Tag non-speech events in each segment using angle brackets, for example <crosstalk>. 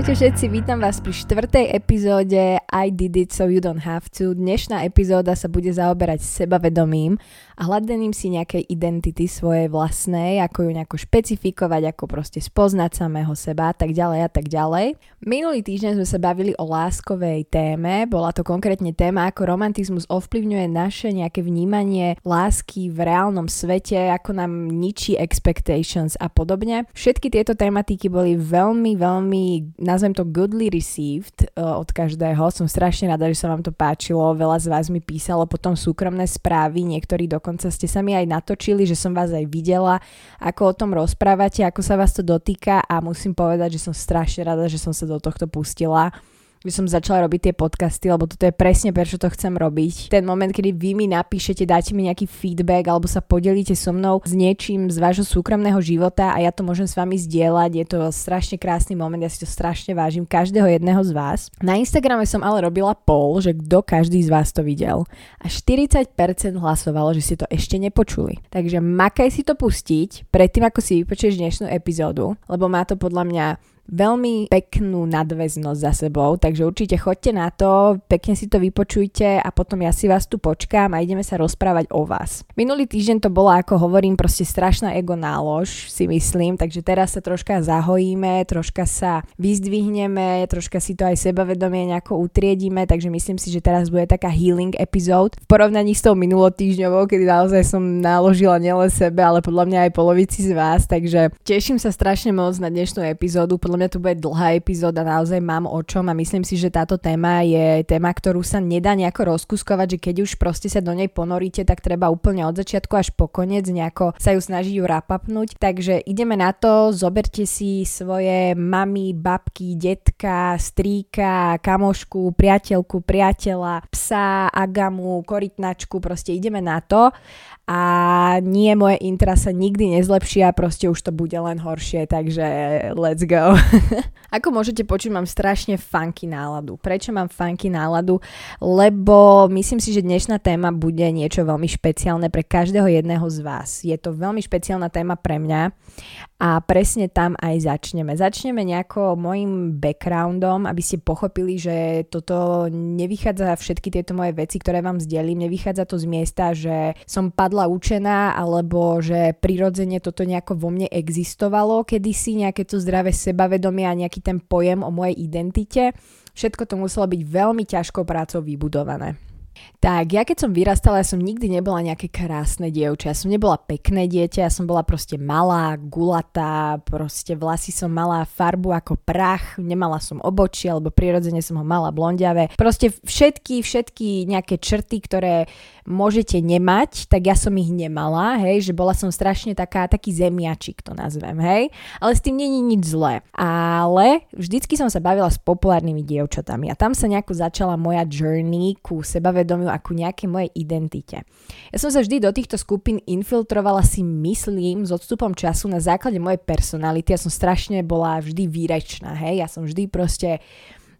Čaute všetci, vítam vás pri štvrtej epizóde I did it so you don't have to. Dnešná epizóda sa bude zaoberať sebavedomím a hľadením si nejakej identity svojej vlastnej, ako ju nejako špecifikovať, ako proste spoznať samého seba a tak ďalej a tak ďalej. Minulý týždeň sme sa bavili o láskovej téme, bola to konkrétne téma, ako romantizmus ovplyvňuje naše nejaké vnímanie lásky v reálnom svete, ako nám ničí expectations a podobne. Všetky tieto tematiky boli veľmi, veľmi nazvem to goodly received uh, od každého. Som strašne rada, že sa vám to páčilo. Veľa z vás mi písalo potom súkromné správy, niektorí dokonca ste sa mi aj natočili, že som vás aj videla, ako o tom rozprávate, ako sa vás to dotýka a musím povedať, že som strašne rada, že som sa do tohto pustila by som začala robiť tie podcasty, lebo toto je presne prečo to chcem robiť. Ten moment, kedy vy mi napíšete, dáte mi nejaký feedback alebo sa podelíte so mnou s niečím z vášho súkromného života a ja to môžem s vami zdieľať, je to strašne krásny moment, ja si to strašne vážim každého jedného z vás. Na Instagrame som ale robila poll, že kto každý z vás to videl a 40% hlasovalo, že si to ešte nepočuli. Takže makaj si to pustiť predtým, ako si vypočuješ dnešnú epizódu, lebo má to podľa mňa veľmi peknú nadväznosť za sebou, takže určite choďte na to, pekne si to vypočujte a potom ja si vás tu počkám a ideme sa rozprávať o vás. Minulý týždeň to bola, ako hovorím, proste strašná ego nálož, si myslím, takže teraz sa troška zahojíme, troška sa vyzdvihneme, troška si to aj sebavedomie nejako utriedíme, takže myslím si, že teraz bude taká healing epizód v porovnaní s tou minulotýždňovou, kedy naozaj som naložila nielen sebe, ale podľa mňa aj polovici z vás, takže teším sa strašne moc na dnešnú epizódu, podľa mňa to bude dlhá epizóda, naozaj mám o čom a myslím si, že táto téma je téma, ktorú sa nedá nejako rozkuskovať, že keď už proste sa do nej ponoríte, tak treba úplne od začiatku až po koniec nejako sa ju snažiť ju rapapnúť. Takže ideme na to, zoberte si svoje mamy, babky, detka, strýka, kamošku, priateľku, priateľa, psa, agamu, korytnačku, proste ideme na to a nie moje intra sa nikdy nezlepšia, proste už to bude len horšie, takže let's go. <laughs> Ako môžete počuť, mám strašne funky náladu. Prečo mám funky náladu? Lebo myslím si, že dnešná téma bude niečo veľmi špeciálne pre každého jedného z vás. Je to veľmi špeciálna téma pre mňa a presne tam aj začneme. Začneme nejako môjim backgroundom, aby ste pochopili, že toto nevychádza všetky tieto moje veci, ktoré vám zdelím, nevychádza to z miesta, že som padla učená, alebo že prirodzene toto nejako vo mne existovalo kedysi, nejaké to zdravé sebavedomie a nejaký ten pojem o mojej identite. Všetko to muselo byť veľmi ťažkou prácou vybudované. Tak, ja keď som vyrastala, ja som nikdy nebola nejaké krásne dievča. Ja som nebola pekné dieťa, ja som bola proste malá, gulatá, proste vlasy som mala farbu ako prach, nemala som obočie, alebo prirodzene som ho mala blondiavé. Proste všetky, všetky nejaké črty, ktoré môžete nemať, tak ja som ich nemala, hej, že bola som strašne taká, taký zemiačik to nazvem, hej, ale s tým není nič zlé. Ale vždycky som sa bavila s populárnymi dievčatami a tam sa nejako začala moja journey ku sebavedomiu a ku nejakej mojej identite. Ja som sa vždy do týchto skupín infiltrovala si myslím s odstupom času na základe mojej personality. Ja som strašne bola vždy výrečná, hej. Ja som vždy proste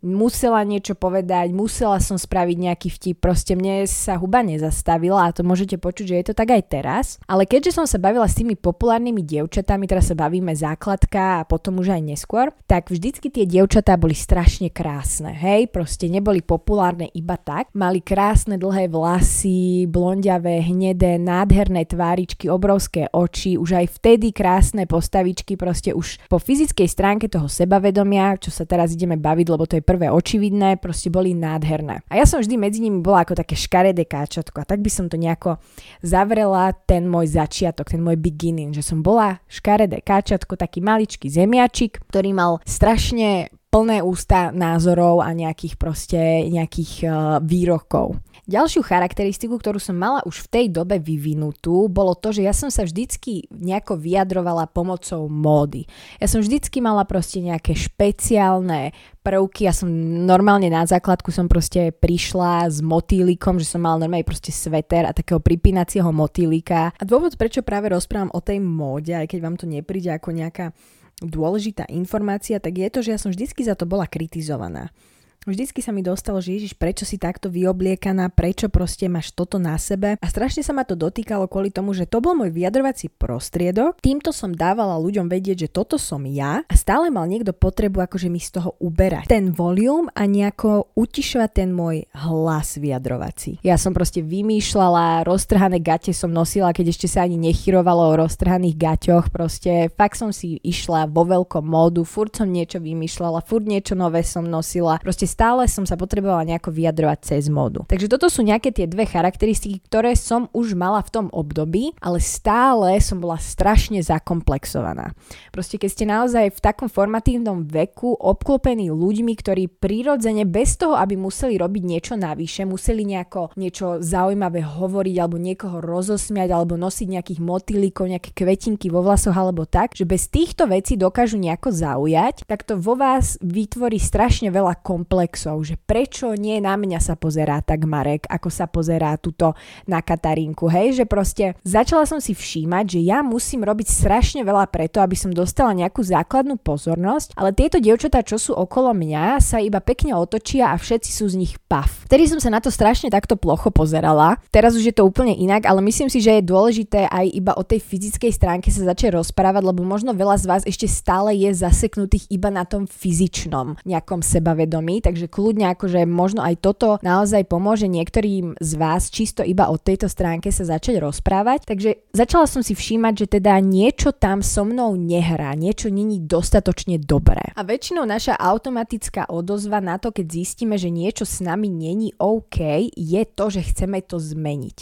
musela niečo povedať, musela som spraviť nejaký vtip, proste mne sa huba nezastavila a to môžete počuť, že je to tak aj teraz. Ale keďže som sa bavila s tými populárnymi dievčatami, teraz sa bavíme základka a potom už aj neskôr, tak vždycky tie dievčatá boli strašne krásne, hej, proste neboli populárne iba tak, mali krásne dlhé vlasy, blondiavé, hnedé, nádherné tváričky, obrovské oči, už aj vtedy krásne postavičky, proste už po fyzickej stránke toho sebavedomia, čo sa teraz ideme baviť, lebo to je prvé očividné, proste boli nádherné. A ja som vždy medzi nimi bola ako také škaredé káčatko a tak by som to nejako zavrela ten môj začiatok, ten môj beginning, že som bola škaredé káčatko, taký maličký zemiačik, ktorý mal strašne plné ústa názorov a nejakých proste nejakých uh, výrokov. Ďalšiu charakteristiku, ktorú som mala už v tej dobe vyvinutú, bolo to, že ja som sa vždycky nejako vyjadrovala pomocou módy. Ja som vždycky mala proste nejaké špeciálne prvky. Ja som normálne na základku som proste prišla s motýlikom, že som mala normálne proste sveter a takého pripínacieho motýlika. A dôvod, prečo práve rozprávam o tej móde, aj keď vám to nepríde ako nejaká dôležitá informácia, tak je to, že ja som vždycky za to bola kritizovaná vždycky sa mi dostalo, že Ježiš, prečo si takto vyobliekaná, prečo proste máš toto na sebe. A strašne sa ma to dotýkalo kvôli tomu, že to bol môj vyjadrovací prostriedok. Týmto som dávala ľuďom vedieť, že toto som ja a stále mal niekto potrebu akože mi z toho uberať ten volum a nejako utišovať ten môj hlas vyjadrovací. Ja som proste vymýšľala, roztrhané gate som nosila, keď ešte sa ani nechyrovalo o roztrhaných gaťoch, proste fakt som si išla vo veľkom módu, furt som niečo vymýšľala, furt niečo nové som nosila, proste stále som sa potrebovala nejako vyjadrovať cez módu. Takže toto sú nejaké tie dve charakteristiky, ktoré som už mala v tom období, ale stále som bola strašne zakomplexovaná. Proste keď ste naozaj v takom formatívnom veku obklopení ľuďmi, ktorí prirodzene bez toho, aby museli robiť niečo navyše, museli nejako niečo zaujímavé hovoriť alebo niekoho rozosmiať alebo nosiť nejakých motýlikov, nejaké kvetinky vo vlasoch alebo tak, že bez týchto vecí dokážu nejako zaujať, tak to vo vás vytvorí strašne veľa komplexov, že prečo nie na mňa sa pozerá tak Marek, ako sa pozerá tuto na Katarinku, hej, že proste začala som si všímať, že ja musím robiť strašne veľa preto, aby som dostala nejakú základnú pozornosť, ale tieto dievčatá, čo sú okolo mňa, sa iba pekne otočia a všetci sú z nich pav. Vtedy som sa na to strašne takto plocho pozerala. Teraz už je to úplne inak, ale myslím si, že je dôležité aj iba o tej fyzickej stránke sa začať rozprávať, lebo možno veľa z vás ešte stále je zaseknutých iba na tom fyzičnom nejakom sebavedomí, takže kľudne akože možno aj toto naozaj pomôže niektorým z vás čisto iba o tejto stránke sa začať rozprávať. Takže začala som si všímať, že teda niečo tam so mnou nehrá, niečo není dostatočne dobré. A väčšinou naša automatická odozva na to, keď zistíme, že niečo s nami není OK, je to, že chceme to zmeniť.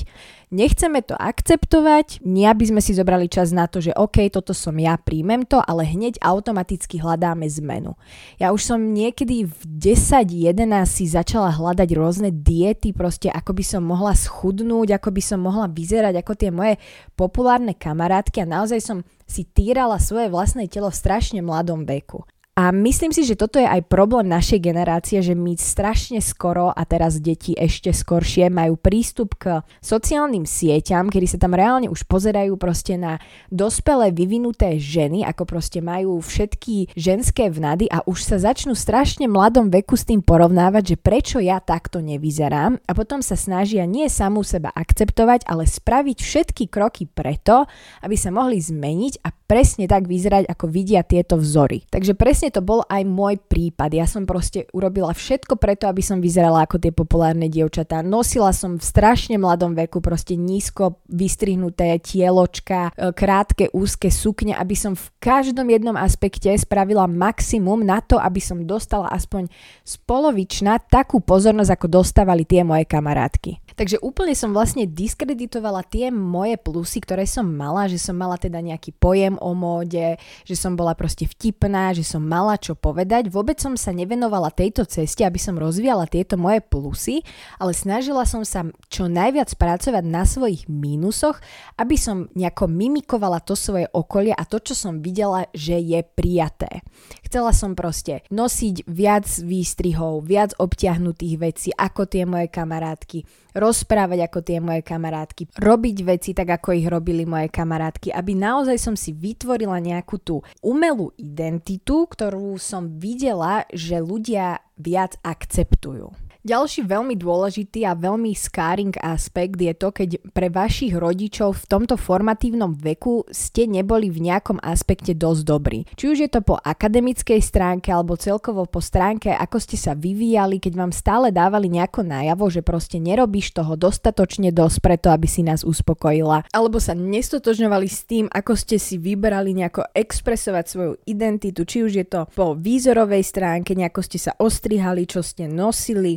Nechceme to akceptovať, nie aby sme si zobrali čas na to, že OK, toto som ja, príjmem to, ale hneď automaticky hľadáme zmenu. Ja už som niekedy v 10-11 si začala hľadať rôzne diety, proste ako by som mohla schudnúť, ako by som mohla vyzerať ako tie moje populárne kamarátky a naozaj som si týrala svoje vlastné telo v strašne mladom veku. A myslím si, že toto je aj problém našej generácie, že my strašne skoro, a teraz deti ešte skoršie, majú prístup k sociálnym sieťam, kedy sa tam reálne už pozerajú proste na dospelé vyvinuté ženy, ako proste majú všetky ženské vnady a už sa začnú strašne mladom veku s tým porovnávať, že prečo ja takto nevyzerám. A potom sa snažia nie samú seba akceptovať, ale spraviť všetky kroky preto, aby sa mohli zmeniť a presne tak vyzerať, ako vidia tieto vzory. Takže presne to bol aj môj prípad. Ja som proste urobila všetko preto, aby som vyzerala ako tie populárne dievčatá. Nosila som v strašne mladom veku proste nízko vystrihnuté tieločka, e, krátke úzke sukne, aby som v každom jednom aspekte spravila maximum na to, aby som dostala aspoň spolovičná takú pozornosť, ako dostávali tie moje kamarátky. Takže úplne som vlastne diskreditovala tie moje plusy, ktoré som mala, že som mala teda nejaký pojem o móde, že som bola proste vtipná, že som mala čo povedať. Vôbec som sa nevenovala tejto ceste, aby som rozvíjala tieto moje plusy, ale snažila som sa čo najviac pracovať na svojich mínusoch, aby som nejako mimikovala to svoje okolie a to, čo som videla, že je prijaté. Chcela som proste nosiť viac výstrihov, viac obtiahnutých vecí ako tie moje kamarátky, rozprávať ako tie moje kamarátky, robiť veci tak, ako ich robili moje kamarátky, aby naozaj som si vytvorila nejakú tú umelú identitu, ktorú som videla, že ľudia viac akceptujú. Ďalší veľmi dôležitý a veľmi scarring aspekt je to, keď pre vašich rodičov v tomto formatívnom veku ste neboli v nejakom aspekte dosť dobrí. Či už je to po akademickej stránke alebo celkovo po stránke, ako ste sa vyvíjali, keď vám stále dávali nejako najavo, že proste nerobíš toho dostatočne dosť preto, aby si nás uspokojila. Alebo sa nestotožňovali s tým, ako ste si vyberali nejako expresovať svoju identitu, či už je to po výzorovej stránke, nejako ste sa ostrihali, čo ste nosili,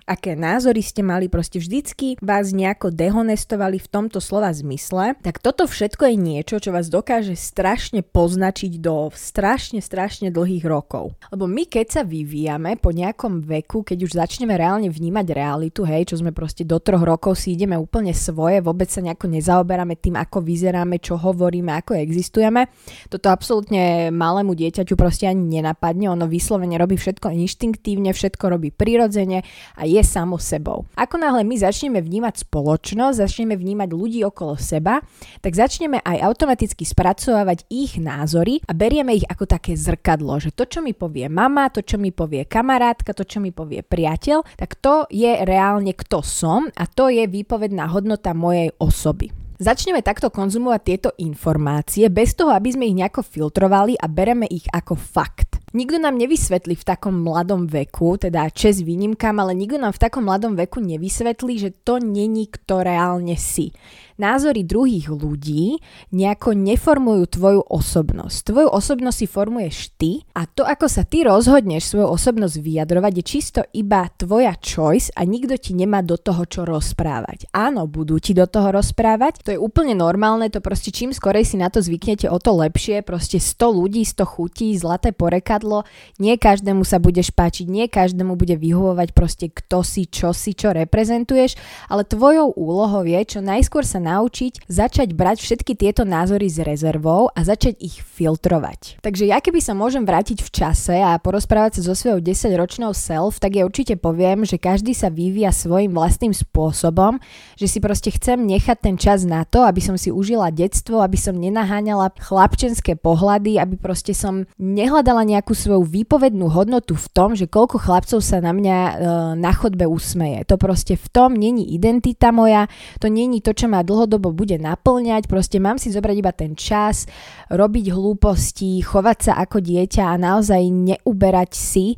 aké názory ste mali, proste vždycky vás nejako dehonestovali v tomto slova zmysle, tak toto všetko je niečo, čo vás dokáže strašne poznačiť do strašne, strašne dlhých rokov. Lebo my keď sa vyvíjame po nejakom veku, keď už začneme reálne vnímať realitu, hej, čo sme proste do troch rokov si ideme úplne svoje, vôbec sa nejako nezaoberáme tým, ako vyzeráme, čo hovoríme, ako existujeme. Toto absolútne malému dieťaťu proste ani nenapadne, ono vyslovene robí všetko inštinktívne, všetko robí prirodzene a je samo sebou. Ako náhle my začneme vnímať spoločnosť, začneme vnímať ľudí okolo seba, tak začneme aj automaticky spracovávať ich názory a berieme ich ako také zrkadlo, že to, čo mi povie mama, to, čo mi povie kamarátka, to, čo mi povie priateľ, tak to je reálne kto som a to je výpovedná hodnota mojej osoby. Začneme takto konzumovať tieto informácie bez toho, aby sme ich nejako filtrovali a bereme ich ako fakt. Nikto nám nevysvetlí v takom mladom veku, teda čes výnimkám, ale nikto nám v takom mladom veku nevysvetlí, že to není kto reálne si názory druhých ľudí nejako neformujú tvoju osobnosť. Tvoju osobnosť si formuješ ty a to, ako sa ty rozhodneš svoju osobnosť vyjadrovať, je čisto iba tvoja choice a nikto ti nemá do toho čo rozprávať. Áno, budú ti do toho rozprávať, to je úplne normálne, to proste čím skorej si na to zvyknete, o to lepšie, proste 100 ľudí, 100 chutí, zlaté porekadlo, nie každému sa budeš páčiť, nie každému bude vyhovovať proste kto si, čo si, čo reprezentuješ, ale tvojou úlohou je čo najskôr sa naučiť začať brať všetky tieto názory s rezervou a začať ich filtrovať. Takže ja keby sa môžem vrátiť v čase a porozprávať sa so svojou 10-ročnou self, tak ja určite poviem, že každý sa vyvíja svojim vlastným spôsobom, že si proste chcem nechať ten čas na to, aby som si užila detstvo, aby som nenaháňala chlapčenské pohľady, aby proste som nehľadala nejakú svoju výpovednú hodnotu v tom, že koľko chlapcov sa na mňa e, na chodbe usmeje. To proste v tom není identita moja, to není to, čo ma dlhodobo bude naplňať, proste mám si zobrať iba ten čas, robiť hlúposti, chovať sa ako dieťa a naozaj neuberať si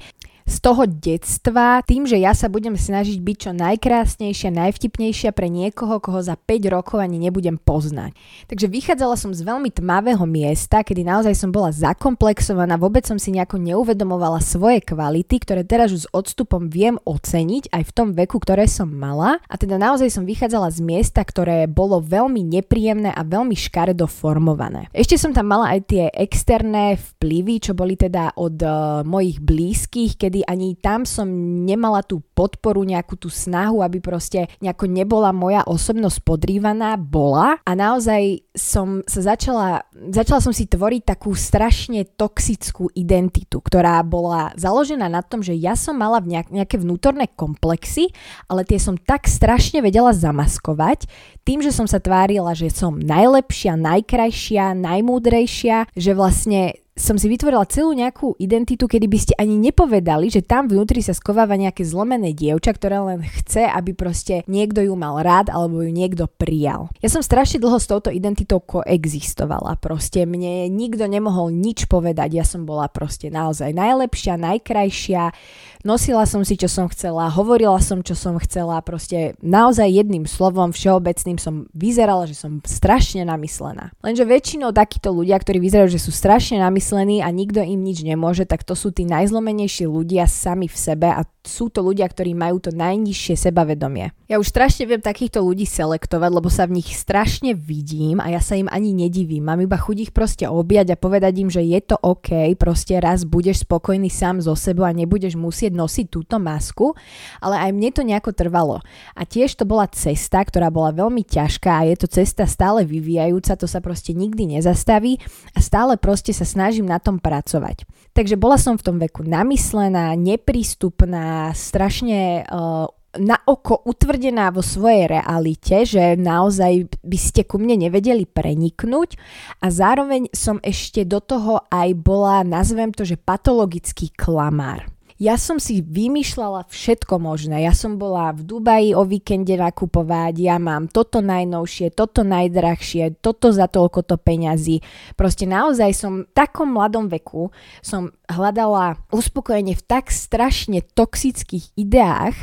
z toho detstva, tým, že ja sa budem snažiť byť čo najkrásnejšia, najvtipnejšia pre niekoho, koho za 5 rokov ani nebudem poznať. Takže vychádzala som z veľmi tmavého miesta, kedy naozaj som bola zakomplexovaná, vôbec som si nejako neuvedomovala svoje kvality, ktoré teraz už s odstupom viem oceniť aj v tom veku, ktoré som mala. A teda naozaj som vychádzala z miesta, ktoré bolo veľmi nepríjemné a veľmi škaredo formované. Ešte som tam mala aj tie externé vplyvy, čo boli teda od uh, mojich blízkych, keď ani tam som nemala tú podporu, nejakú tú snahu, aby proste nejako nebola moja osobnosť podrývaná, bola. A naozaj som sa začala, začala som si tvoriť takú strašne toxickú identitu, ktorá bola založená na tom, že ja som mala nejak, nejaké vnútorné komplexy, ale tie som tak strašne vedela zamaskovať tým, že som sa tvárila, že som najlepšia, najkrajšia, najmúdrejšia, že vlastne som si vytvorila celú nejakú identitu, kedy by ste ani nepovedali, že tam vnútri sa skováva nejaké zlomené dievča, ktoré len chce, aby proste niekto ju mal rád alebo ju niekto prijal. Ja som strašne dlho s touto identitou koexistovala. Proste mne nikto nemohol nič povedať. Ja som bola proste naozaj najlepšia, najkrajšia. Nosila som si, čo som chcela, hovorila som, čo som chcela. Proste naozaj jedným slovom všeobecným som vyzerala, že som strašne namyslená. Lenže väčšinou takíto ľudia, ktorí vyzerajú, že sú strašne namyslení, zamyslení a nikto im nič nemôže, tak to sú tí najzlomenejší ľudia sami v sebe a sú to ľudia, ktorí majú to najnižšie sebavedomie. Ja už strašne viem takýchto ľudí selektovať, lebo sa v nich strašne vidím a ja sa im ani nedivím. Mám iba chuť ich proste objať a povedať im, že je to OK, proste raz budeš spokojný sám zo sebou a nebudeš musieť nosiť túto masku, ale aj mne to nejako trvalo. A tiež to bola cesta, ktorá bola veľmi ťažká a je to cesta stále vyvíjajúca, to sa proste nikdy nezastaví a stále proste sa snaží snažím na tom pracovať. Takže bola som v tom veku namyslená, neprístupná, strašne uh, na oko utvrdená vo svojej realite, že naozaj by ste ku mne nevedeli preniknúť a zároveň som ešte do toho aj bola, nazvem to, že patologický klamár. Ja som si vymýšľala všetko možné. Ja som bola v Dubaji o víkende nakupovať, ja mám toto najnovšie, toto najdrahšie, toto za toľko to peňazí. Proste naozaj som v takom mladom veku som hľadala uspokojenie v tak strašne toxických ideách,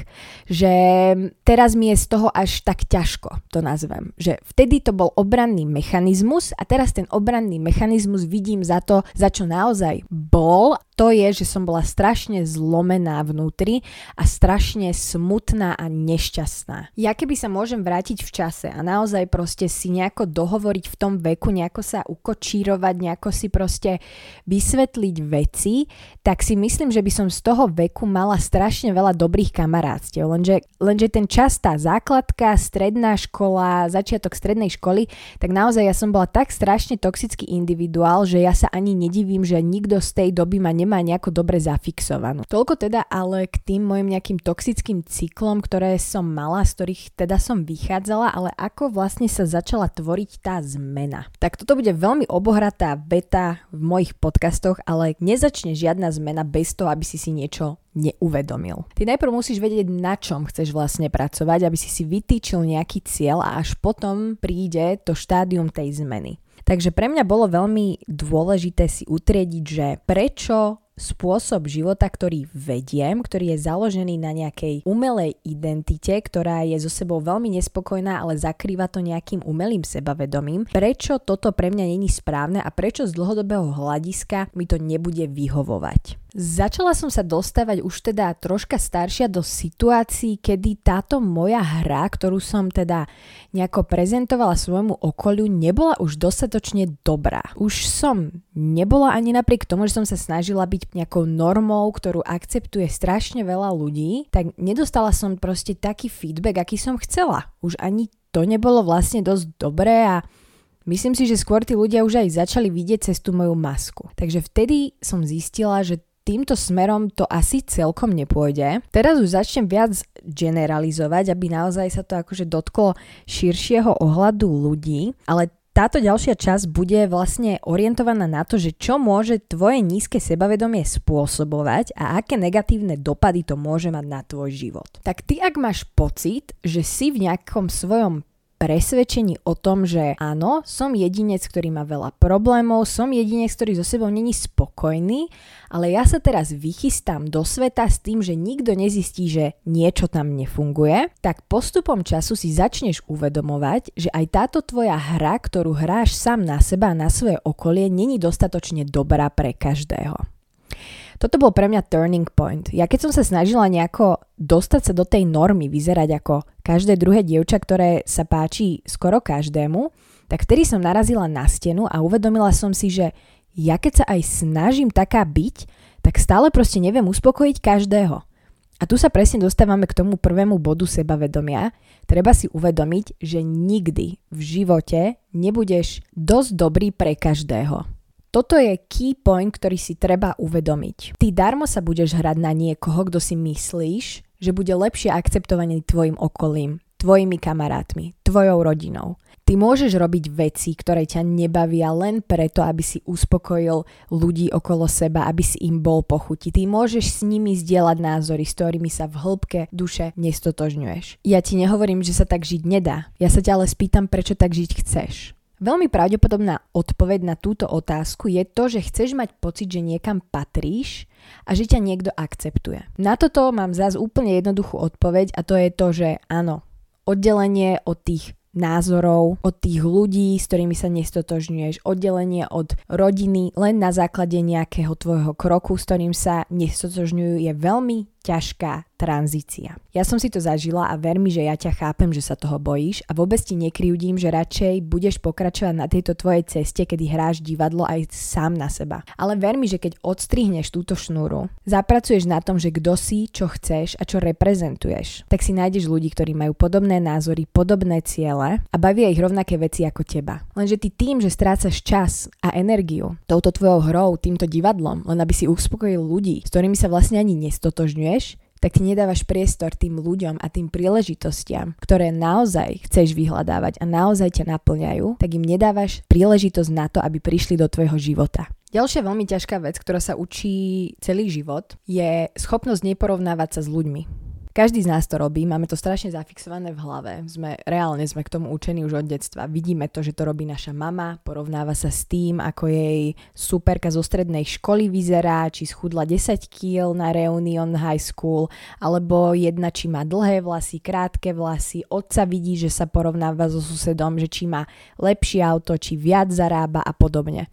že teraz mi je z toho až tak ťažko, to nazvem. Že vtedy to bol obranný mechanizmus a teraz ten obranný mechanizmus vidím za to, za čo naozaj bol to je, že som bola strašne zlomená vnútri a strašne smutná a nešťastná. Ja keby sa môžem vrátiť v čase a naozaj proste si nejako dohovoriť v tom veku, nejako sa ukočírovať, nejako si proste vysvetliť veci, tak si myslím, že by som z toho veku mala strašne veľa dobrých kamarátstiev. Lenže, lenže ten čas, tá základka, stredná škola, začiatok strednej školy, tak naozaj ja som bola tak strašne toxický individuál, že ja sa ani nedivím, že nikto z tej doby ma nemá nejako dobre zafixovanú. Toľko teda ale k tým mojim nejakým toxickým cyklom, ktoré som mala, z ktorých teda som vychádzala, ale ako vlastne sa začala tvoriť tá zmena. Tak toto bude veľmi obohratá beta v mojich podcastoch, ale nezačne žiadna zmena bez toho, aby si si niečo neuvedomil. Ty najprv musíš vedieť, na čom chceš vlastne pracovať, aby si si vytýčil nejaký cieľ a až potom príde to štádium tej zmeny. Takže pre mňa bolo veľmi dôležité si utriediť, že prečo spôsob života, ktorý vediem, ktorý je založený na nejakej umelej identite, ktorá je so sebou veľmi nespokojná, ale zakrýva to nejakým umelým sebavedomím. Prečo toto pre mňa není správne a prečo z dlhodobého hľadiska mi to nebude vyhovovať? Začala som sa dostávať už teda troška staršia do situácií, kedy táto moja hra, ktorú som teda nejako prezentovala svojmu okoliu, nebola už dostatočne dobrá. Už som nebola ani napriek tomu, že som sa snažila byť nejakou normou, ktorú akceptuje strašne veľa ľudí, tak nedostala som proste taký feedback, aký som chcela. Už ani to nebolo vlastne dosť dobré a Myslím si, že skôr tí ľudia už aj začali vidieť cez tú moju masku. Takže vtedy som zistila, že týmto smerom to asi celkom nepôjde. Teraz už začnem viac generalizovať, aby naozaj sa to akože dotklo širšieho ohľadu ľudí, ale táto ďalšia časť bude vlastne orientovaná na to, že čo môže tvoje nízke sebavedomie spôsobovať a aké negatívne dopady to môže mať na tvoj život. Tak ty ak máš pocit, že si v nejakom svojom presvedčení o tom, že áno, som jedinec, ktorý má veľa problémov, som jedinec, ktorý so sebou není spokojný, ale ja sa teraz vychystám do sveta s tým, že nikto nezistí, že niečo tam nefunguje, tak postupom času si začneš uvedomovať, že aj táto tvoja hra, ktorú hráš sám na seba a na svoje okolie, není dostatočne dobrá pre každého. Toto bol pre mňa turning point. Ja keď som sa snažila nejako dostať sa do tej normy, vyzerať ako každé druhé dievča, ktoré sa páči skoro každému, tak vtedy som narazila na stenu a uvedomila som si, že ja keď sa aj snažím taká byť, tak stále proste neviem uspokojiť každého. A tu sa presne dostávame k tomu prvému bodu sebavedomia. Treba si uvedomiť, že nikdy v živote nebudeš dosť dobrý pre každého. Toto je key point, ktorý si treba uvedomiť. Ty darmo sa budeš hrať na niekoho, kto si myslíš, že bude lepšie akceptovaný tvojim okolím, tvojimi kamarátmi, tvojou rodinou. Ty môžeš robiť veci, ktoré ťa nebavia len preto, aby si uspokojil ľudí okolo seba, aby si im bol pochutí. Ty môžeš s nimi zdieľať názory, s ktorými sa v hĺbke duše nestotožňuješ. Ja ti nehovorím, že sa tak žiť nedá. Ja sa ťa ale spýtam, prečo tak žiť chceš. Veľmi pravdepodobná odpoveď na túto otázku je to, že chceš mať pocit, že niekam patríš a že ťa niekto akceptuje. Na toto mám zás úplne jednoduchú odpoveď a to je to, že áno, oddelenie od tých názorov, od tých ľudí, s ktorými sa nestotožňuješ, oddelenie od rodiny len na základe nejakého tvojho kroku, s ktorým sa nestotožňujú, je veľmi ťažká tranzícia. Ja som si to zažila a ver mi, že ja ťa chápem, že sa toho bojíš a vôbec ti nekryjúdim, že radšej budeš pokračovať na tejto tvojej ceste, kedy hráš divadlo aj sám na seba. Ale ver mi, že keď odstrihneš túto šnúru, zapracuješ na tom, že kto si, čo chceš a čo reprezentuješ, tak si nájdeš ľudí, ktorí majú podobné názory, podobné ciele a bavia ich rovnaké veci ako teba. Lenže ty tým, že strácaš čas a energiu touto tvojou hrou, týmto divadlom, len aby si uspokojil ľudí, s ktorými sa vlastne ani nestotožňuje, znižuješ, tak ti nedávaš priestor tým ľuďom a tým príležitostiam, ktoré naozaj chceš vyhľadávať a naozaj ťa naplňajú, tak im nedávaš príležitosť na to, aby prišli do tvojho života. Ďalšia veľmi ťažká vec, ktorá sa učí celý život, je schopnosť neporovnávať sa s ľuďmi. Každý z nás to robí, máme to strašne zafixované v hlave. Sme, reálne sme k tomu učení už od detstva. Vidíme to, že to robí naša mama, porovnáva sa s tým, ako jej superka zo strednej školy vyzerá, či schudla 10 kg na Reunion High School, alebo jedna, či má dlhé vlasy, krátke vlasy. Otca vidí, že sa porovnáva so susedom, že či má lepšie auto, či viac zarába a podobne.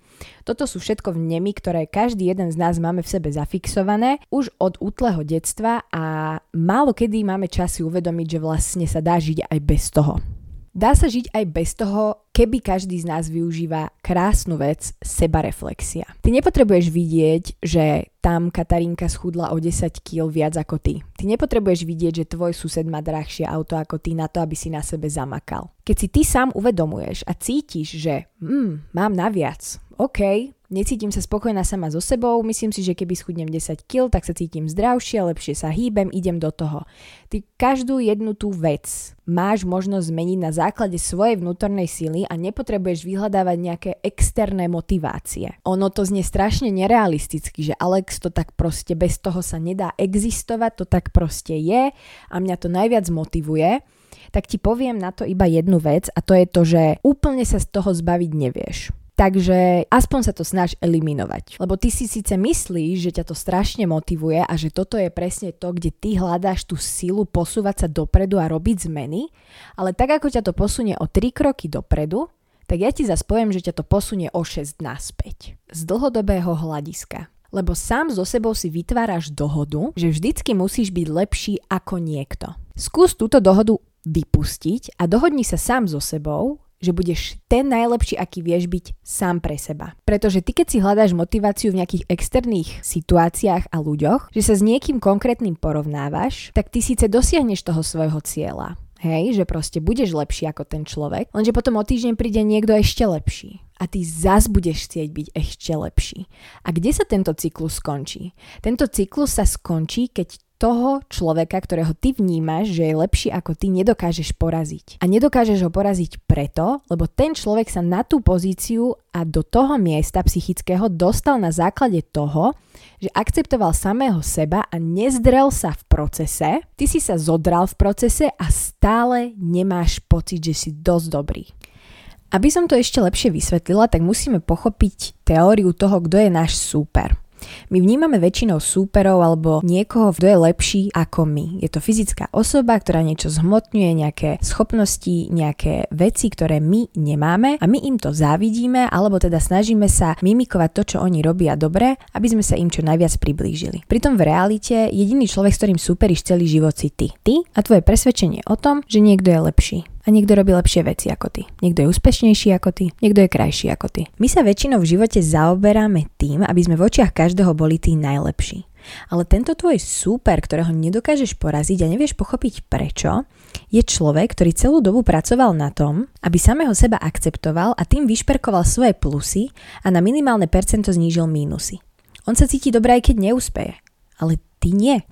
Toto sú všetko vnemy, ktoré každý jeden z nás máme v sebe zafixované už od útleho detstva a málo kedy máme čas si uvedomiť, že vlastne sa dá žiť aj bez toho. Dá sa žiť aj bez toho, keby každý z nás využíva krásnu vec sebareflexia. Ty nepotrebuješ vidieť, že tam Katarínka schudla o 10 kg viac ako ty. Ty nepotrebuješ vidieť, že tvoj sused má drahšie auto ako ty na to, aby si na sebe zamakal. Keď si ty sám uvedomuješ a cítiš, že mm, mám naviac, OK, Necítim sa spokojná sama so sebou, myslím si, že keby schudnem 10 kg, tak sa cítim zdravšie, lepšie sa hýbem, idem do toho. Ty každú jednu tú vec máš možnosť zmeniť na základe svojej vnútornej sily a nepotrebuješ vyhľadávať nejaké externé motivácie. Ono to znie strašne nerealisticky, že Alex to tak proste bez toho sa nedá existovať, to tak proste je a mňa to najviac motivuje tak ti poviem na to iba jednu vec a to je to, že úplne sa z toho zbaviť nevieš. Takže aspoň sa to snaž eliminovať. Lebo ty si síce myslíš, že ťa to strašne motivuje a že toto je presne to, kde ty hľadáš tú silu posúvať sa dopredu a robiť zmeny, ale tak ako ťa to posunie o 3 kroky dopredu, tak ja ti zase poviem, že ťa to posunie o 6 naspäť. Z dlhodobého hľadiska. Lebo sám so sebou si vytváraš dohodu, že vždycky musíš byť lepší ako niekto. Skús túto dohodu vypustiť a dohodni sa sám so sebou, že budeš ten najlepší, aký vieš byť sám pre seba. Pretože ty, keď si hľadáš motiváciu v nejakých externých situáciách a ľuďoch, že sa s niekým konkrétnym porovnávaš, tak ty síce dosiahneš toho svojho cieľa. Hej, že proste budeš lepší ako ten človek, lenže potom o týždeň príde niekto ešte lepší a ty zas budeš chcieť byť ešte lepší. A kde sa tento cyklus skončí? Tento cyklus sa skončí, keď toho človeka, ktorého ty vnímaš, že je lepší ako ty, nedokážeš poraziť. A nedokážeš ho poraziť preto, lebo ten človek sa na tú pozíciu a do toho miesta psychického dostal na základe toho, že akceptoval samého seba a nezdrel sa v procese, ty si sa zodral v procese a stále nemáš pocit, že si dosť dobrý. Aby som to ešte lepšie vysvetlila, tak musíme pochopiť teóriu toho, kto je náš súper. My vnímame väčšinou súperov alebo niekoho, kto je lepší ako my. Je to fyzická osoba, ktorá niečo zhmotňuje, nejaké schopnosti, nejaké veci, ktoré my nemáme a my im to závidíme alebo teda snažíme sa mimikovať to, čo oni robia dobre, aby sme sa im čo najviac priblížili. Pritom v realite jediný človek, s ktorým súperíš celý život si ty. Ty a tvoje presvedčenie o tom, že niekto je lepší a niekto robí lepšie veci ako ty. Niekto je úspešnejší ako ty, niekto je krajší ako ty. My sa väčšinou v živote zaoberáme tým, aby sme v očiach každého boli tí najlepší. Ale tento tvoj súper, ktorého nedokážeš poraziť a nevieš pochopiť prečo, je človek, ktorý celú dobu pracoval na tom, aby samého seba akceptoval a tým vyšperkoval svoje plusy a na minimálne percento znížil mínusy. On sa cíti dobré aj keď neúspeje, ale ty nie.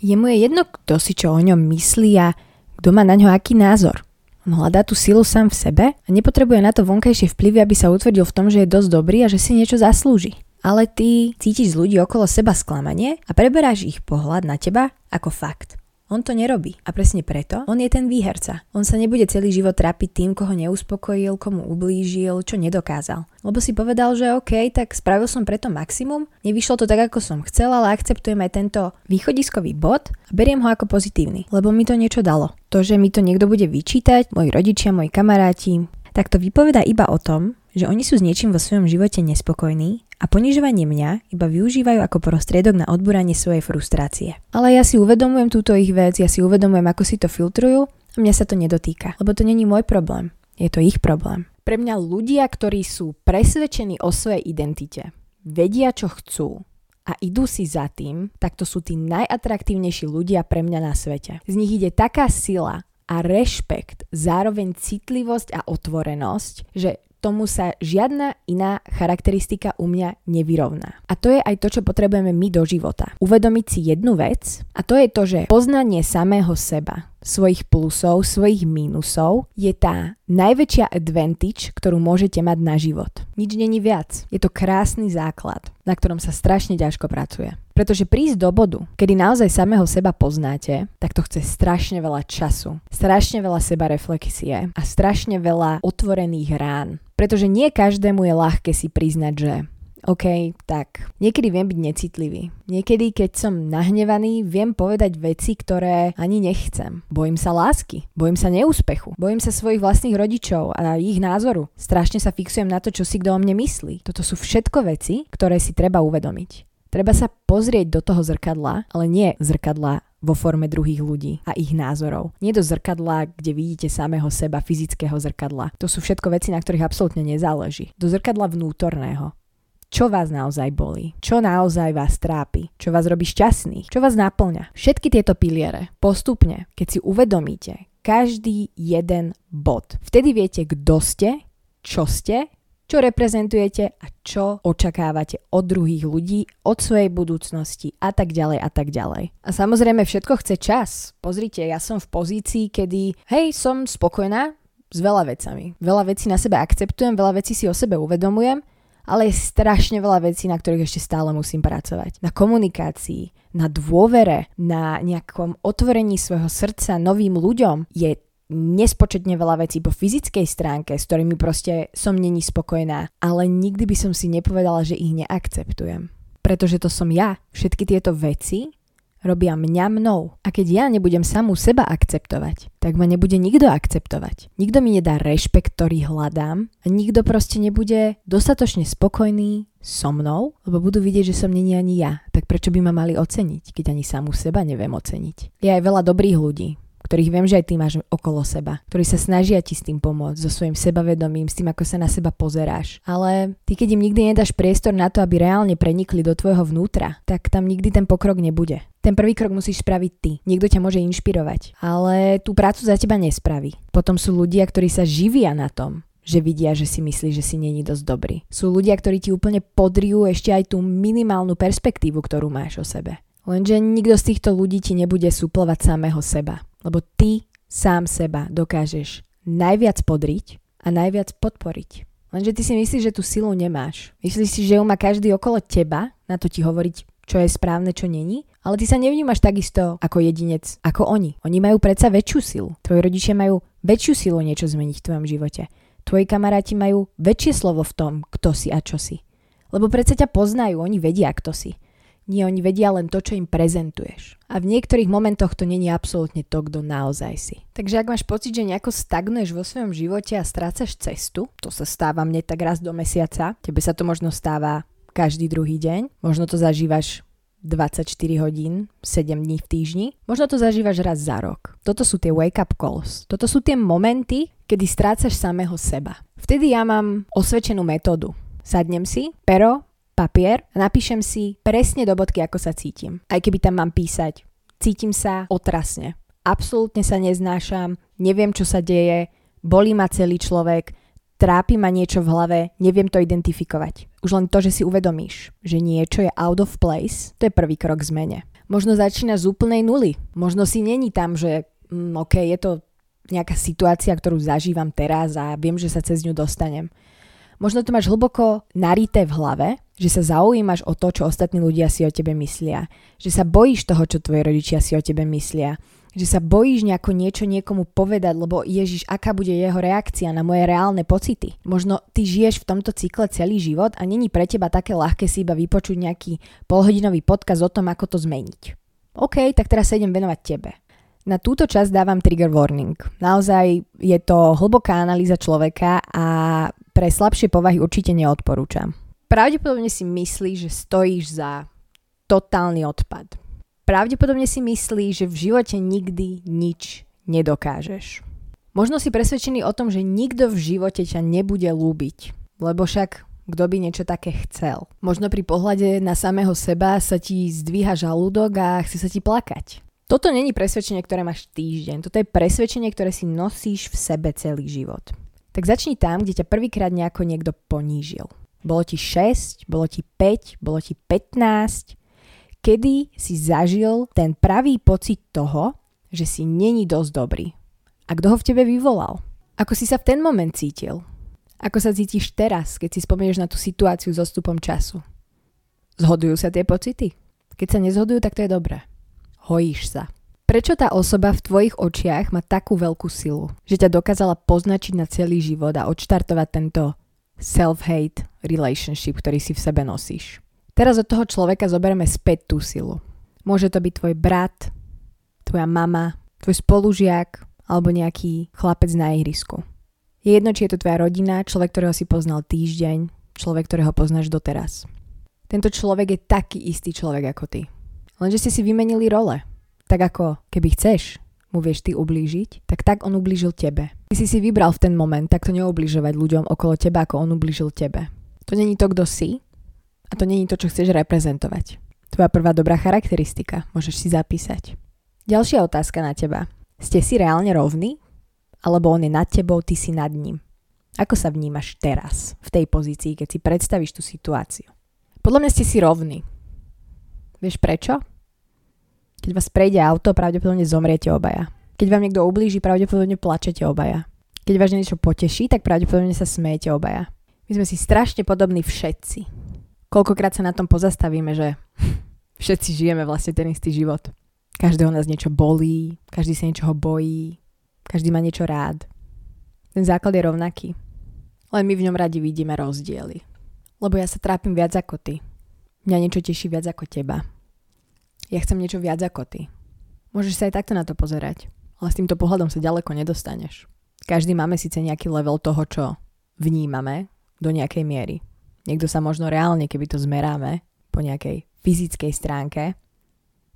Je mu je jedno, kto si čo o ňom myslí a kto má na ňo aký názor. On hľadá tú silu sám v sebe a nepotrebuje na to vonkajšie vplyvy, aby sa utvrdil v tom, že je dosť dobrý a že si niečo zaslúži. Ale ty cítiš z ľudí okolo seba sklamanie a preberáš ich pohľad na teba ako fakt. On to nerobí. A presne preto, on je ten výherca. On sa nebude celý život trápiť tým, koho neuspokojil, komu ublížil, čo nedokázal. Lebo si povedal, že OK, tak spravil som preto maximum, nevyšlo to tak, ako som chcel, ale akceptujem aj tento východiskový bod a beriem ho ako pozitívny, lebo mi to niečo dalo. To, že mi to niekto bude vyčítať, moji rodičia, moji kamaráti, tak to vypoveda iba o tom, že oni sú s niečím vo svojom živote nespokojní a ponižovanie mňa iba využívajú ako prostriedok na odburanie svojej frustrácie. Ale ja si uvedomujem túto ich vec, ja si uvedomujem, ako si to filtrujú a mňa sa to nedotýka, lebo to není môj problém, je to ich problém. Pre mňa ľudia, ktorí sú presvedčení o svojej identite, vedia, čo chcú a idú si za tým, tak to sú tí najatraktívnejší ľudia pre mňa na svete. Z nich ide taká sila a rešpekt, zároveň citlivosť a otvorenosť, že tomu sa žiadna iná charakteristika u mňa nevyrovná. A to je aj to, čo potrebujeme my do života. Uvedomiť si jednu vec a to je to, že poznanie samého seba, svojich plusov, svojich mínusov je tá najväčšia advantage, ktorú môžete mať na život. Nič není viac. Je to krásny základ, na ktorom sa strašne ťažko pracuje. Pretože prísť do bodu, kedy naozaj samého seba poznáte, tak to chce strašne veľa času, strašne veľa seba reflexie a strašne veľa otvorených rán. Pretože nie každému je ľahké si priznať, že OK, tak niekedy viem byť necitlivý. Niekedy, keď som nahnevaný, viem povedať veci, ktoré ani nechcem. Bojím sa lásky, bojím sa neúspechu, bojím sa svojich vlastných rodičov a ich názoru. Strašne sa fixujem na to, čo si kto o mne myslí. Toto sú všetko veci, ktoré si treba uvedomiť. Treba sa pozrieť do toho zrkadla, ale nie zrkadla vo forme druhých ľudí a ich názorov. Nie do zrkadla, kde vidíte samého seba, fyzického zrkadla. To sú všetko veci, na ktorých absolútne nezáleží. Do zrkadla vnútorného. Čo vás naozaj bolí? Čo naozaj vás trápi? Čo vás robí šťastný? Čo vás naplňa? Všetky tieto piliere postupne, keď si uvedomíte každý jeden bod, vtedy viete, kto ste, čo ste, čo reprezentujete a čo očakávate od druhých ľudí, od svojej budúcnosti a tak ďalej a tak ďalej. A samozrejme všetko chce čas. Pozrite, ja som v pozícii, kedy hej, som spokojná s veľa vecami. Veľa vecí na sebe akceptujem, veľa vecí si o sebe uvedomujem, ale je strašne veľa vecí, na ktorých ešte stále musím pracovať. Na komunikácii, na dôvere, na nejakom otvorení svojho srdca novým ľuďom je nespočetne veľa vecí po fyzickej stránke, s ktorými proste som není spokojná, ale nikdy by som si nepovedala, že ich neakceptujem. Pretože to som ja. Všetky tieto veci robia mňa mnou. A keď ja nebudem samú seba akceptovať, tak ma nebude nikto akceptovať. Nikto mi nedá rešpekt, ktorý hľadám a nikto proste nebude dostatočne spokojný so mnou, lebo budú vidieť, že som není ani ja. Tak prečo by ma mali oceniť, keď ani samú seba neviem oceniť? Je aj veľa dobrých ľudí, ktorých viem, že aj ty máš okolo seba, ktorí sa snažia ti s tým pomôcť, so svojím sebavedomím, s tým, ako sa na seba pozeráš. Ale ty, keď im nikdy nedáš priestor na to, aby reálne prenikli do tvojho vnútra, tak tam nikdy ten pokrok nebude. Ten prvý krok musíš spraviť ty. Niekto ťa môže inšpirovať, ale tú prácu za teba nespraví. Potom sú ľudia, ktorí sa živia na tom, že vidia, že si myslíš, že si není dosť dobrý. Sú ľudia, ktorí ti úplne podriú ešte aj tú minimálnu perspektívu, ktorú máš o sebe. Lenže nikto z týchto ľudí ti nebude súplovať samého seba. Lebo ty sám seba dokážeš najviac podriť a najviac podporiť. Lenže ty si myslíš, že tú silu nemáš. Myslíš si, že ju má každý okolo teba, na to ti hovoriť, čo je správne, čo není, ale ty sa nevnímaš takisto ako jedinec, ako oni. Oni majú predsa väčšiu silu. Tvoji rodičia majú väčšiu silu niečo zmeniť v tvojom živote. Tvoji kamaráti majú väčšie slovo v tom, kto si a čo si. Lebo predsa ťa poznajú, oni vedia, kto si. Nie, oni vedia len to, čo im prezentuješ. A v niektorých momentoch to není absolútne to, kto naozaj si. Takže ak máš pocit, že nejako stagnuješ vo svojom živote a strácaš cestu, to sa stáva mne tak raz do mesiaca, tebe sa to možno stáva každý druhý deň, možno to zažívaš 24 hodín, 7 dní v týždni. Možno to zažívaš raz za rok. Toto sú tie wake-up calls. Toto sú tie momenty, kedy strácaš samého seba. Vtedy ja mám osvedčenú metódu. Sadnem si, pero, papier a napíšem si presne do bodky, ako sa cítim. Aj keby tam mám písať, cítim sa otrasne. Absolútne sa neznášam, neviem, čo sa deje, bolí ma celý človek, trápi ma niečo v hlave, neviem to identifikovať. Už len to, že si uvedomíš, že niečo je out of place, to je prvý krok k zmene. Možno začína z úplnej nuly. Možno si není tam, že mm, OK, je to nejaká situácia, ktorú zažívam teraz a viem, že sa cez ňu dostanem. Možno to máš hlboko narité v hlave, že sa zaujímaš o to, čo ostatní ľudia si o tebe myslia. Že sa bojíš toho, čo tvoji rodičia si o tebe myslia. Že sa bojíš nejako niečo niekomu povedať, lebo Ježiš, aká bude jeho reakcia na moje reálne pocity. Možno ty žiješ v tomto cykle celý život a není pre teba také ľahké si iba vypočuť nejaký polhodinový podkaz o tom, ako to zmeniť. OK, tak teraz sa idem venovať tebe. Na túto časť dávam trigger warning. Naozaj je to hlboká analýza človeka a pre slabšie povahy určite neodporúčam. Pravdepodobne si myslíš, že stojíš za totálny odpad. Pravdepodobne si myslíš, že v živote nikdy nič nedokážeš. Možno si presvedčený o tom, že nikto v živote ťa nebude lúbiť, lebo však kto by niečo také chcel. Možno pri pohľade na samého seba sa ti zdvíha žalúdok a chce sa ti plakať. Toto není presvedčenie, ktoré máš týždeň. Toto je presvedčenie, ktoré si nosíš v sebe celý život. Tak začni tam, kde ťa prvýkrát nejako niekto ponížil. Bolo ti 6, bolo ti 5, bolo ti 15. Kedy si zažil ten pravý pocit toho, že si není dosť dobrý? A kto ho v tebe vyvolal? Ako si sa v ten moment cítil? Ako sa cítiš teraz, keď si spomenieš na tú situáciu so stupom času? Zhodujú sa tie pocity? Keď sa nezhodujú, tak to je dobré hojíš sa. Prečo tá osoba v tvojich očiach má takú veľkú silu, že ťa dokázala poznačiť na celý život a odštartovať tento self-hate relationship, ktorý si v sebe nosíš? Teraz od toho človeka zoberieme späť tú silu. Môže to byť tvoj brat, tvoja mama, tvoj spolužiak alebo nejaký chlapec na ihrisku. Je jedno, či je to tvoja rodina, človek, ktorého si poznal týždeň, človek, ktorého poznáš doteraz. Tento človek je taký istý človek ako ty. Lenže ste si vymenili role. Tak ako keby chceš mu vieš ty ublížiť, tak tak on ublížil tebe. Ty si si vybral v ten moment takto neubližovať ľuďom okolo teba, ako on ublížil tebe. To není to, kto si a to není to, čo chceš reprezentovať. Tvoja prvá dobrá charakteristika, môžeš si zapísať. Ďalšia otázka na teba. Ste si reálne rovní? Alebo on je nad tebou, ty si nad ním? Ako sa vnímaš teraz, v tej pozícii, keď si predstavíš tú situáciu? Podľa mňa ste si rovní. Vieš prečo? Keď vás prejde auto, pravdepodobne zomriete obaja. Keď vám niekto ublíži, pravdepodobne plačete obaja. Keď vás niečo poteší, tak pravdepodobne sa smejete obaja. My sme si strašne podobní všetci. Koľkokrát sa na tom pozastavíme, že <laughs> všetci žijeme vlastne ten istý život. Každého nás niečo bolí, každý sa niečoho bojí, každý má niečo rád. Ten základ je rovnaký. Len my v ňom radi vidíme rozdiely. Lebo ja sa trápim viac ako ty. Mňa niečo teší viac ako teba. Ja chcem niečo viac ako ty. Môžeš sa aj takto na to pozerať, ale s týmto pohľadom sa ďaleko nedostaneš. Každý máme síce nejaký level toho, čo vnímame do nejakej miery. Niekto sa možno reálne, keby to zmeráme po nejakej fyzickej stránke,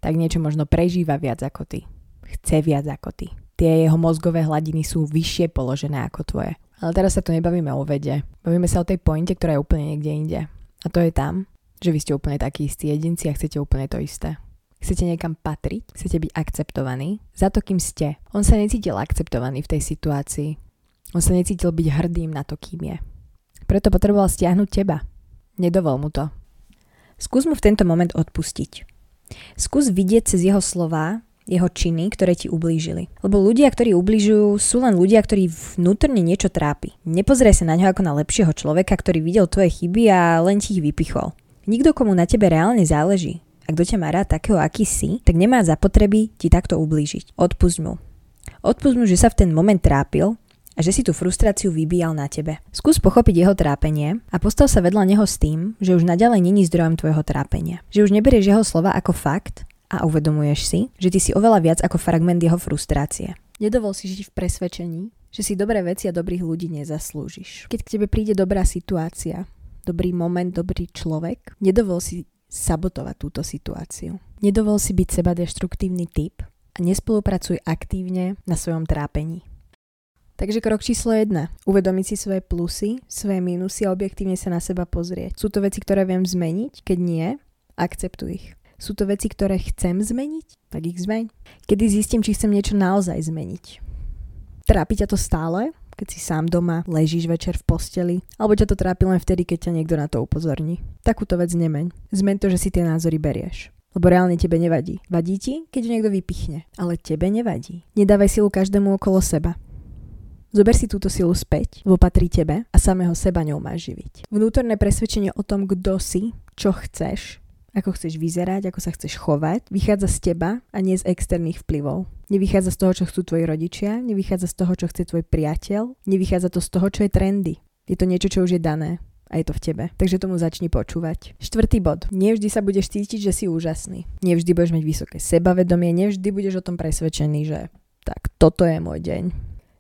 tak niečo možno prežíva viac ako ty. Chce viac ako ty. Tie jeho mozgové hladiny sú vyššie položené ako tvoje. Ale teraz sa tu nebavíme o vede. Bavíme sa o tej pointe, ktorá je úplne niekde inde. A to je tam, že vy ste úplne takí istí jedinci a chcete úplne to isté. Chcete niekam patriť, chcete byť akceptovaní za to, kým ste. On sa necítil akceptovaný v tej situácii. On sa necítil byť hrdým na to, kým je. Preto potreboval stiahnuť teba. Nedovol mu to. Skús mu v tento moment odpustiť. Skús vidieť cez jeho slová jeho činy, ktoré ti ublížili. Lebo ľudia, ktorí ubližujú, sú len ľudia, ktorí vnútorne niečo trápi. Nepozeraj sa na ňo ako na lepšieho človeka, ktorý videl tvoje chyby a len ti ich vypichol. Nikto, komu na tebe reálne záleží, a kto ťa má rád takého, aký si, tak nemá zapotreby ti takto ublížiť. Odpust mu. Odpust mu, že sa v ten moment trápil a že si tú frustráciu vybíjal na tebe. Skús pochopiť jeho trápenie a postav sa vedľa neho s tým, že už naďalej není zdrojom tvojho trápenia. Že už neberieš jeho slova ako fakt a uvedomuješ si, že ty si oveľa viac ako fragment jeho frustrácie. Nedovol si žiť v presvedčení, že si dobré veci a dobrých ľudí nezaslúžiš. Keď k tebe príde dobrá situácia, dobrý moment, dobrý človek, nedovol si sabotovať túto situáciu. Nedovol si byť seba deštruktívny typ a nespolupracuj aktívne na svojom trápení. Takže krok číslo 1. Uvedomiť si svoje plusy, svoje minusy a objektívne sa na seba pozrieť. Sú to veci, ktoré viem zmeniť? Keď nie, akceptuj ich. Sú to veci, ktoré chcem zmeniť? Tak ich zmeň. Kedy zistím, či chcem niečo naozaj zmeniť. Trápi ťa to stále? Keď si sám doma, ležíš večer v posteli? Alebo ťa to trápi len vtedy, keď ťa niekto na to upozorní? Takúto vec nemeň. Zmeň to, že si tie názory berieš. Lebo reálne tebe nevadí. Vadí ti, keď niekto vypichne. Ale tebe nevadí. Nedávaj silu každému okolo seba. Zober si túto silu späť, lebo patrí tebe a samého seba ňou máš živiť. Vnútorné presvedčenie o tom, kto si, čo chceš, ako chceš vyzerať, ako sa chceš chovať, vychádza z teba a nie z externých vplyvov. Nevychádza z toho, čo chcú tvoji rodičia, nevychádza z toho, čo chce tvoj priateľ, nevychádza to z toho, čo je trendy. Je to niečo, čo už je dané a je to v tebe. Takže tomu začni počúvať. Štvrtý bod. Nevždy sa budeš cítiť, že si úžasný. Nevždy budeš mať vysoké sebavedomie, nevždy budeš o tom presvedčený, že tak toto je môj deň.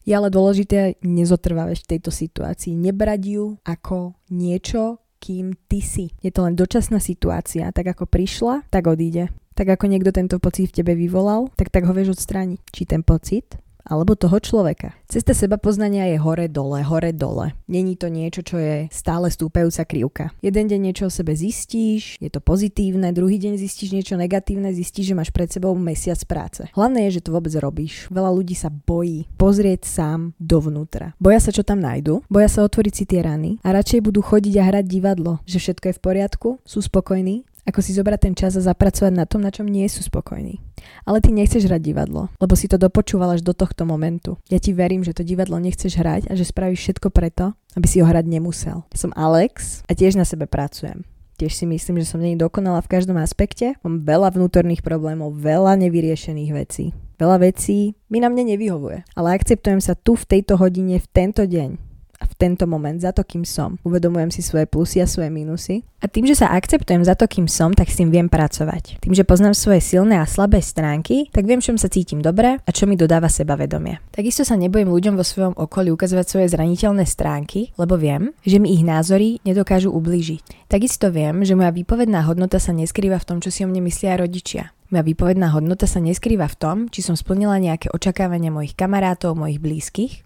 Je ale dôležité nezotrvávať v tejto situácii. Nebrať ju ako niečo, kým ty si. Je to len dočasná situácia, tak ako prišla, tak odíde. Tak ako niekto tento pocit v tebe vyvolal, tak tak ho vieš odstrániť. Či ten pocit alebo toho človeka. Cesta seba poznania je hore-dole, hore-dole. Není to niečo, čo je stále stúpajúca krivka. Jeden deň niečo o sebe zistíš, je to pozitívne, druhý deň zistíš niečo negatívne, zistíš, že máš pred sebou mesiac práce. Hlavné je, že to vôbec robíš. Veľa ľudí sa bojí pozrieť sám dovnútra. Boja sa, čo tam nájdu, boja sa otvoriť si tie rany a radšej budú chodiť a hrať divadlo, že všetko je v poriadku, sú spokojní ako si zobrať ten čas a zapracovať na tom, na čom nie sú spokojní. Ale ty nechceš hrať divadlo, lebo si to dopočúval až do tohto momentu. Ja ti verím, že to divadlo nechceš hrať a že spravíš všetko preto, aby si ho hrať nemusel. Som Alex a tiež na sebe pracujem. Tiež si myslím, že som není dokonala v každom aspekte. Mám veľa vnútorných problémov, veľa nevyriešených vecí. Veľa vecí mi na mne nevyhovuje. Ale akceptujem sa tu v tejto hodine, v tento deň v tento moment za to, kým som. Uvedomujem si svoje plusy a svoje minusy. A tým, že sa akceptujem za to, kým som, tak s tým viem pracovať. Tým, že poznám svoje silné a slabé stránky, tak viem, čom sa cítim dobre a čo mi dodáva sebavedomie. Takisto sa nebojím ľuďom vo svojom okolí ukazovať svoje zraniteľné stránky, lebo viem, že mi ich názory nedokážu ublížiť. Takisto viem, že moja výpovedná hodnota sa neskrýva v tom, čo si o mne myslia rodičia. Moja výpovedná hodnota sa neskrýva v tom, či som splnila nejaké očakávania mojich kamarátov, mojich blízkych,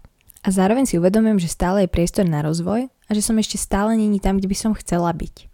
a zároveň si uvedomujem, že stále je priestor na rozvoj a že som ešte stále není tam, kde by som chcela byť.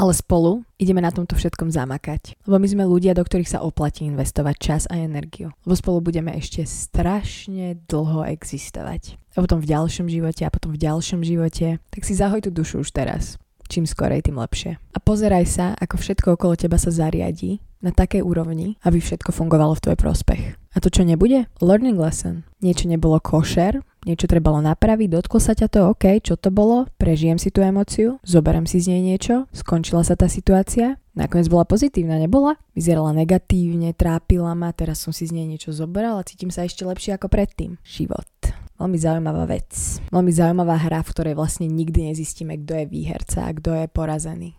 Ale spolu ideme na tomto všetkom zamakať. Lebo my sme ľudia, do ktorých sa oplatí investovať čas a energiu. Lebo spolu budeme ešte strašne dlho existovať. A potom v ďalšom živote a potom v ďalšom živote. Tak si zahoj tú dušu už teraz. Čím skorej, tým lepšie. A pozeraj sa, ako všetko okolo teba sa zariadí na takej úrovni, aby všetko fungovalo v tvoj prospech. A to, čo nebude? Learning lesson. Niečo nebolo košer, niečo trebalo napraviť, dotklo sa ťa to, OK, čo to bolo, prežijem si tú emociu, zoberiem si z nej niečo, skončila sa tá situácia, nakoniec bola pozitívna, nebola? Vyzerala negatívne, trápila ma, teraz som si z nej niečo zobral a cítim sa ešte lepšie ako predtým. Život. Veľmi zaujímavá vec. Veľmi zaujímavá hra, v ktorej vlastne nikdy nezistíme, kto je výherca a kto je porazený.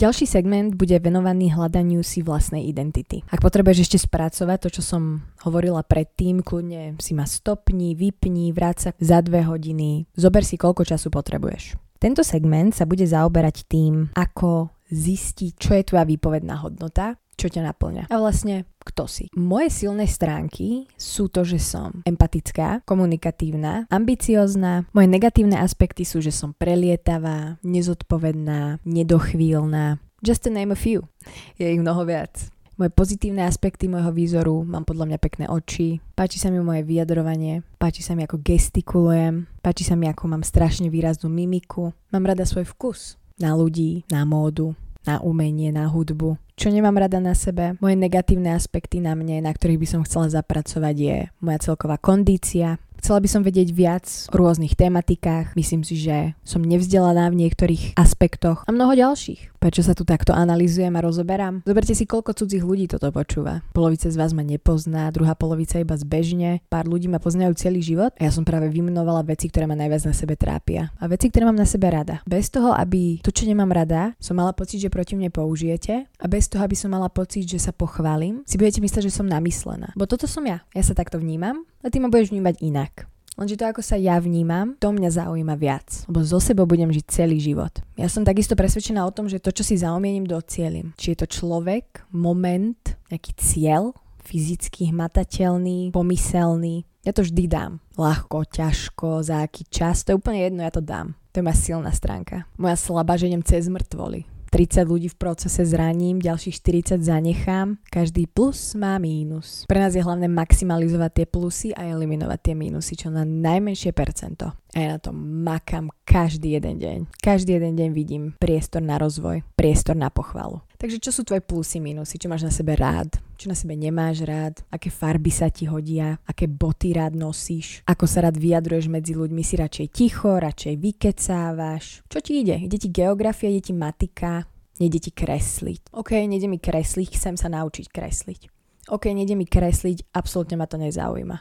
Ďalší segment bude venovaný hľadaniu si vlastnej identity. Ak potrebuješ ešte spracovať to, čo som hovorila predtým, kľudne si ma stopni, vypni, vráť sa za dve hodiny, zober si koľko času potrebuješ. Tento segment sa bude zaoberať tým, ako zistiť, čo je tvoja výpovedná hodnota, čo ťa naplňa. A vlastne, kto si. Moje silné stránky sú to, že som empatická, komunikatívna, ambiciozná. Moje negatívne aspekty sú, že som prelietavá, nezodpovedná, nedochvíľná. Just to name a few. Je ich mnoho viac. Moje pozitívne aspekty môjho výzoru, mám podľa mňa pekné oči, páči sa mi moje vyjadrovanie, páči sa mi ako gestikulujem, páči sa mi ako mám strašne výraznú mimiku, mám rada svoj vkus na ľudí, na módu, na umenie, na hudbu. Čo nemám rada na sebe, moje negatívne aspekty na mne, na ktorých by som chcela zapracovať je moja celková kondícia, Chcela by som vedieť viac o rôznych tematikách, myslím si, že som nevzdelaná v niektorých aspektoch a mnoho ďalších. Prečo sa tu takto analizujem a rozoberám? Zoberte si, koľko cudzích ľudí toto počúva. Polovica z vás ma nepozná, druhá polovica iba zbežne, pár ľudí ma poznajú celý život a ja som práve vymenovala veci, ktoré ma najviac na sebe trápia. A veci, ktoré mám na sebe rada. Bez toho, aby to, čo nemám rada, som mala pocit, že proti mne použijete a bez toho, aby som mala pocit, že sa pochválim, si budete mysleť, že som namyslená. Bo toto som ja. Ja sa takto vnímam a ty ma budeš vnímať inak. Lenže to, ako sa ja vnímam, to mňa zaujíma viac. Lebo zo sebou budem žiť celý život. Ja som takisto presvedčená o tom, že to, čo si zaumiením, docielim. Či je to človek, moment, nejaký cieľ, fyzicky hmatateľný, pomyselný. Ja to vždy dám. Ľahko, ťažko, za aký čas, to je úplne jedno, ja to dám. To je moja silná stránka. Moja slabá, že idem cez mŕtvoly. 30 ľudí v procese zraním, ďalších 40 zanechám. Každý plus má mínus. Pre nás je hlavné maximalizovať tie plusy a eliminovať tie mínusy, čo na najmenšie percento. A ja na tom makám každý jeden deň. Každý jeden deň vidím priestor na rozvoj, priestor na pochvalu. Takže čo sú tvoje plusy, minusy? Čo máš na sebe rád? Čo na sebe nemáš rád? Aké farby sa ti hodia? Aké boty rád nosíš? Ako sa rád vyjadruješ medzi ľuďmi? Si radšej ticho, radšej vykecávaš? Čo ti ide? Ide ti geografia, ide ti matika? Nejde ti kresliť. OK, nejde mi kresliť, chcem sa naučiť kresliť. OK, nejde mi kresliť, absolútne ma to nezaujíma.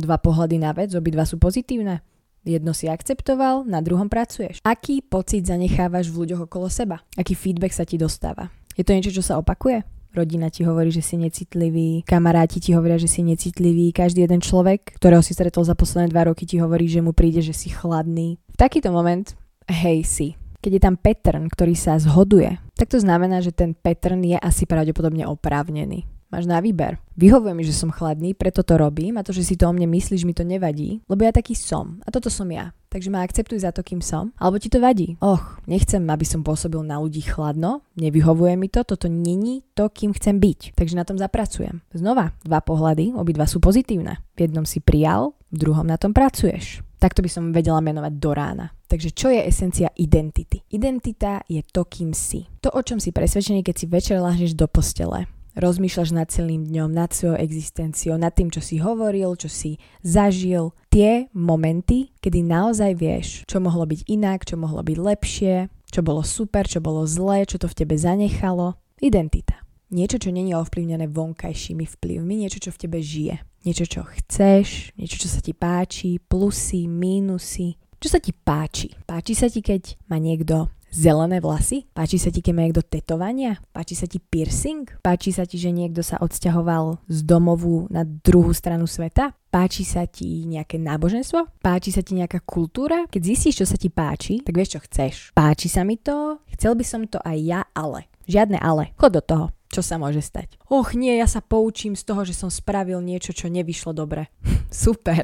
Dva pohľady na vec, obidva sú pozitívne. Jedno si akceptoval, na druhom pracuješ. Aký pocit zanechávaš v ľuďoch okolo seba? Aký feedback sa ti dostáva? Je to niečo, čo sa opakuje? Rodina ti hovorí, že si necitlivý, kamaráti ti hovoria, že si necitlivý, každý jeden človek, ktorého si stretol za posledné dva roky, ti hovorí, že mu príde, že si chladný. V takýto moment, hej si. Keď je tam pattern, ktorý sa zhoduje, tak to znamená, že ten pattern je asi pravdepodobne oprávnený. Máš na výber. Vyhovuje mi, že som chladný, preto to robím a to, že si to o mne myslíš, mi to nevadí, lebo ja taký som. A toto som ja. Takže ma akceptuj za to, kým som. Alebo ti to vadí. Och, nechcem, aby som pôsobil na ľudí chladno, nevyhovuje mi to, toto není to, kým chcem byť. Takže na tom zapracujem. Znova, dva pohľady, obidva sú pozitívne. V jednom si prijal, v druhom na tom pracuješ. Takto by som vedela menovať do rána. Takže čo je esencia identity? Identita je to, kým si. To, o čom si presvedčený, keď si večer láhneš do postele rozmýšľaš nad celým dňom, nad svojou existenciou, nad tým, čo si hovoril, čo si zažil. Tie momenty, kedy naozaj vieš, čo mohlo byť inak, čo mohlo byť lepšie, čo bolo super, čo bolo zlé, čo to v tebe zanechalo. Identita. Niečo, čo není ovplyvnené vonkajšími vplyvmi, niečo, čo v tebe žije. Niečo, čo chceš, niečo, čo sa ti páči, plusy, mínusy. Čo sa ti páči? Páči sa ti, keď má niekto zelené vlasy? Páči sa ti, keď má niekto tetovania? Páči sa ti piercing? Páči sa ti, že niekto sa odsťahoval z domovu na druhú stranu sveta? Páči sa ti nejaké náboženstvo? Páči sa ti nejaká kultúra? Keď zistíš, čo sa ti páči, tak vieš, čo chceš. Páči sa mi to, chcel by som to aj ja, ale. Žiadne ale. Chod do toho. Čo sa môže stať? Och nie, ja sa poučím z toho, že som spravil niečo, čo nevyšlo dobre. <laughs> super.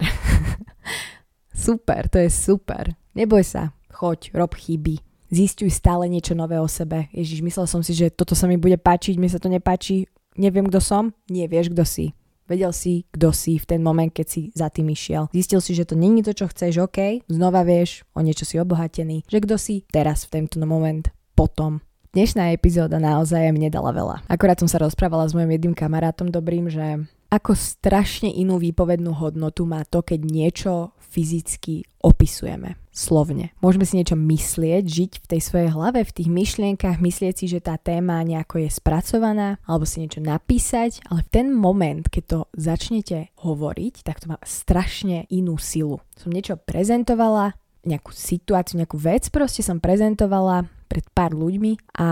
<laughs> super, to je super. Neboj sa. Choď, rob chyby Zistuj stále niečo nové o sebe. Ježiš, myslel som si, že toto sa mi bude páčiť, mi sa to nepáči. Neviem, kto som? Nie, vieš, kto si. Vedel si, kto si v ten moment, keď si za tým išiel. Zistil si, že to není to, čo chceš, OK, znova vieš, o niečo si obohatený, že kto si teraz v tento moment, potom. Dnešná epizóda naozaj mne dala veľa. Akorát som sa rozprávala s mojim jedným kamarátom dobrým, že ako strašne inú výpovednú hodnotu má to, keď niečo fyzicky opisujeme slovne. Môžeme si niečo myslieť, žiť v tej svojej hlave, v tých myšlienkach, myslieť si, že tá téma nejako je spracovaná, alebo si niečo napísať, ale v ten moment, keď to začnete hovoriť, tak to má strašne inú silu. Som niečo prezentovala, nejakú situáciu, nejakú vec proste som prezentovala pred pár ľuďmi a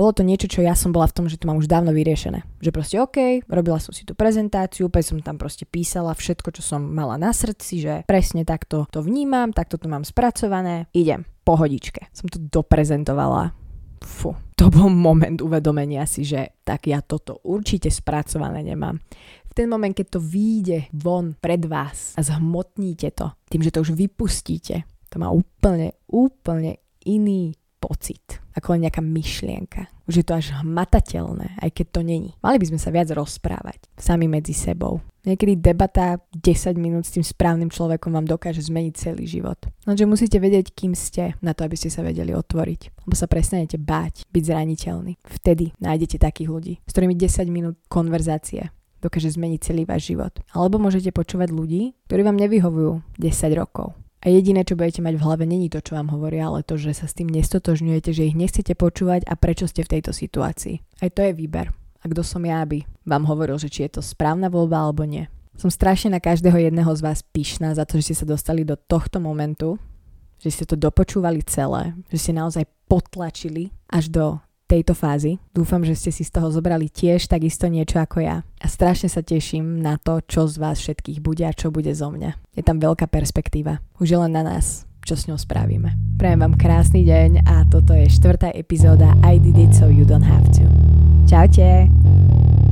bolo to niečo, čo ja som bola v tom, že to mám už dávno vyriešené. Že proste OK, robila som si tú prezentáciu, úplne som tam proste písala všetko, čo som mala na srdci, že presne takto to vnímam, takto to mám spracované, idem, pohodičke. Som to doprezentovala. Fú, to bol moment uvedomenia si, že tak ja toto určite spracované nemám. V ten moment, keď to vyjde von pred vás a zhmotníte to, tým, že to už vypustíte, to má úplne, úplne iný pocit, ako len nejaká myšlienka. Už je to až hmatateľné, aj keď to není. Mali by sme sa viac rozprávať, sami medzi sebou. Niekedy debata 10 minút s tým správnym človekom vám dokáže zmeniť celý život. Lenže musíte vedieť, kým ste, na to, aby ste sa vedeli otvoriť. Lebo sa prestanete báť, byť zraniteľný. Vtedy nájdete takých ľudí, s ktorými 10 minút konverzácie dokáže zmeniť celý váš život. Alebo môžete počúvať ľudí, ktorí vám nevyhovujú 10 rokov a jediné, čo budete mať v hlave, není to, čo vám hovoria, ale to, že sa s tým nestotožňujete, že ich nechcete počúvať a prečo ste v tejto situácii. Aj to je výber. A kto som ja, aby vám hovoril, že či je to správna voľba alebo nie. Som strašne na každého jedného z vás pyšná za to, že ste sa dostali do tohto momentu, že ste to dopočúvali celé, že ste naozaj potlačili až do tejto fázy. Dúfam, že ste si z toho zobrali tiež takisto niečo ako ja. A strašne sa teším na to, čo z vás všetkých bude a čo bude zo mňa. Je tam veľká perspektíva. Už je len na nás, čo s ňou spravíme. Prajem vám krásny deň a toto je štvrtá epizóda I did it so you don't have to. Čaute!